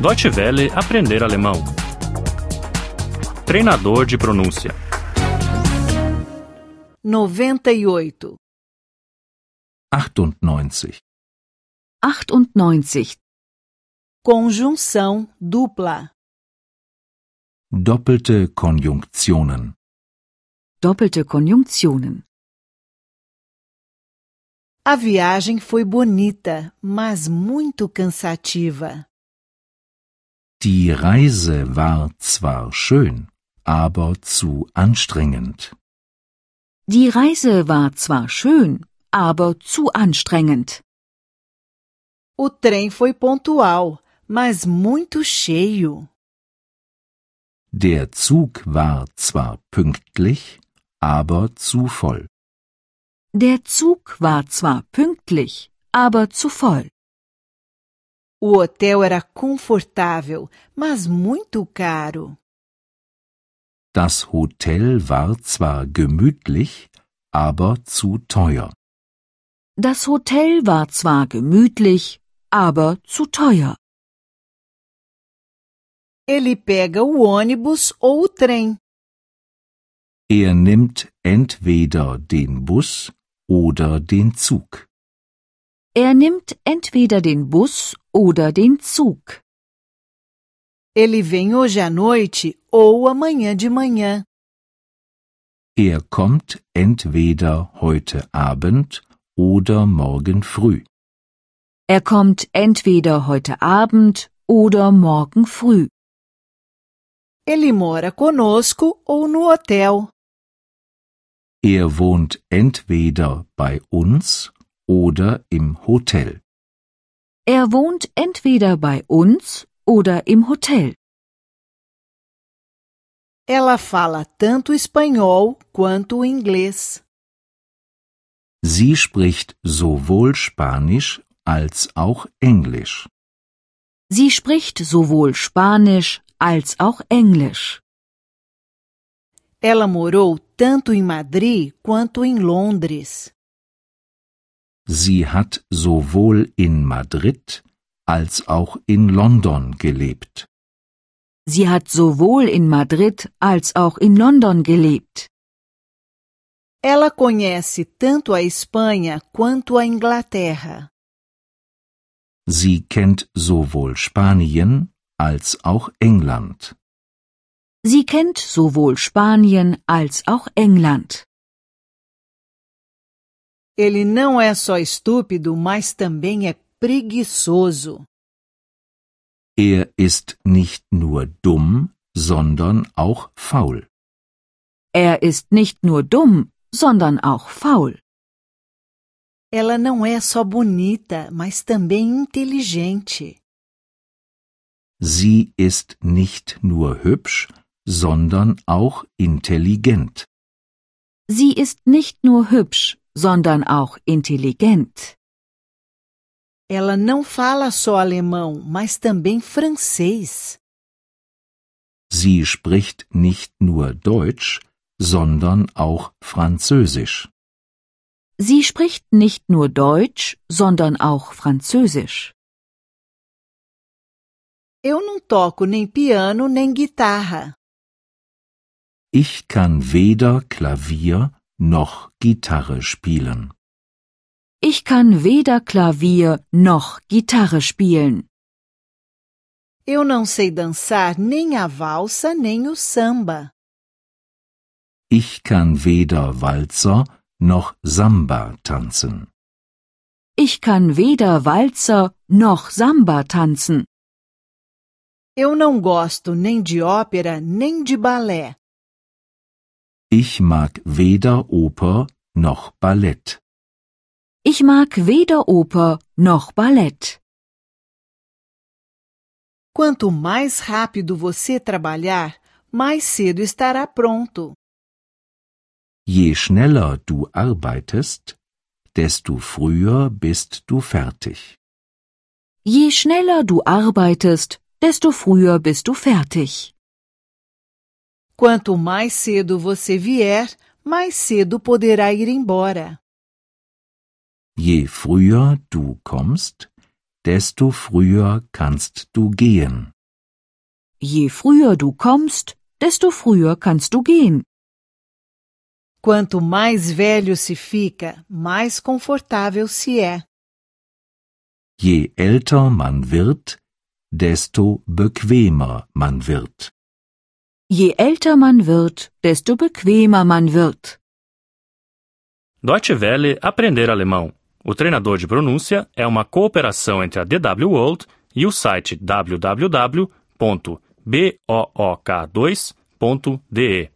Deutsche Welle aprender alemão. Treinador de pronúncia. 98. 98. 98. Conjunção dupla. Doppelte Konjunktionen. Doppelte Konjunktionen. A viagem foi bonita, mas muito cansativa. Die Reise war zwar schön, aber zu anstrengend. Die Reise war zwar schön, aber zu anstrengend. O trem foi pontual, mas muito cheio. Der Zug war zwar pünktlich, aber zu voll. Der Zug war zwar pünktlich, aber zu voll. O hotel era confortável, mas muito caro. Das Hotel war zwar gemütlich, aber zu teuer. Das Hotel war zwar gemütlich, aber zu teuer. Ele pega o ônibus ou o trem. Er nimmt entweder den Bus oder den Zug. Er nimmt entweder den Bus oder den Zug. Ele vem hoje à noite ou amanhã de manhã. Er kommt entweder heute Abend oder morgen früh. Er kommt entweder heute Abend oder morgen früh. Ele mora conosco ou no hotel. Er wohnt entweder bei uns oder im Hotel. Er wohnt entweder bei uns oder im Hotel. Ela fala tanto espanhol quanto inglês. Sie spricht sowohl Spanisch als auch Englisch. Sie spricht sowohl Spanisch als auch Englisch. Ela morou tanto em Madrid quanto em Londres. Sie hat sowohl in Madrid als auch in London gelebt. Sie hat sowohl in Madrid als auch in London gelebt. Ela conhece tanto a Espanha quanto a Inglaterra. Sie kennt sowohl Spanien als auch England. Sie kennt sowohl Spanien als auch England. Ele não é só estúpido, mas também é preguiçoso. Er ist nicht nur dumm, sondern auch faul. Er ist nicht nur dumm, sondern auch faul. Ela não é só bonita, mas também inteligente. Sie ist nicht nur hübsch, sondern auch intelligent. Sie ist nicht nur hübsch, sondern auch intelligent. Ela não fala só alemão, mas também francês. Sie spricht nicht nur Deutsch, sondern auch Französisch. Sie spricht nicht nur Deutsch, sondern auch Französisch. Eu não toco nem piano nem guitarra. Ich kann weder Klavier noch Gitarre spielen. Ich kann weder Klavier noch Gitarre spielen. Eu não sei dançar nem a valsa nem o samba. Ich kann weder Walzer noch Samba tanzen. Ich kann weder Walzer noch Samba tanzen. Eu não gosto nem de ópera nem de balé. Ich mag weder Oper noch Ballett. Ich mag weder Oper noch Ballett. Quanto mais rápido você trabalhar, mais cedo estará pronto. Je schneller du arbeitest, desto früher bist du fertig. Je schneller du arbeitest, desto früher bist du fertig. Quanto mais cedo você vier, mais cedo poderá ir embora. Je früher du kommst, desto früher kannst du gehen. Je früher du kommst, desto früher kannst du gehen. Quanto mais velho se fica, mais confortável se é. Je älter man wird, desto bequemer man wird. Je älter man wird, desto bequemer man wird. Deutsche Welle aprender alemão. O treinador de pronúncia é uma cooperação entre a DW World e o site www.book2.de.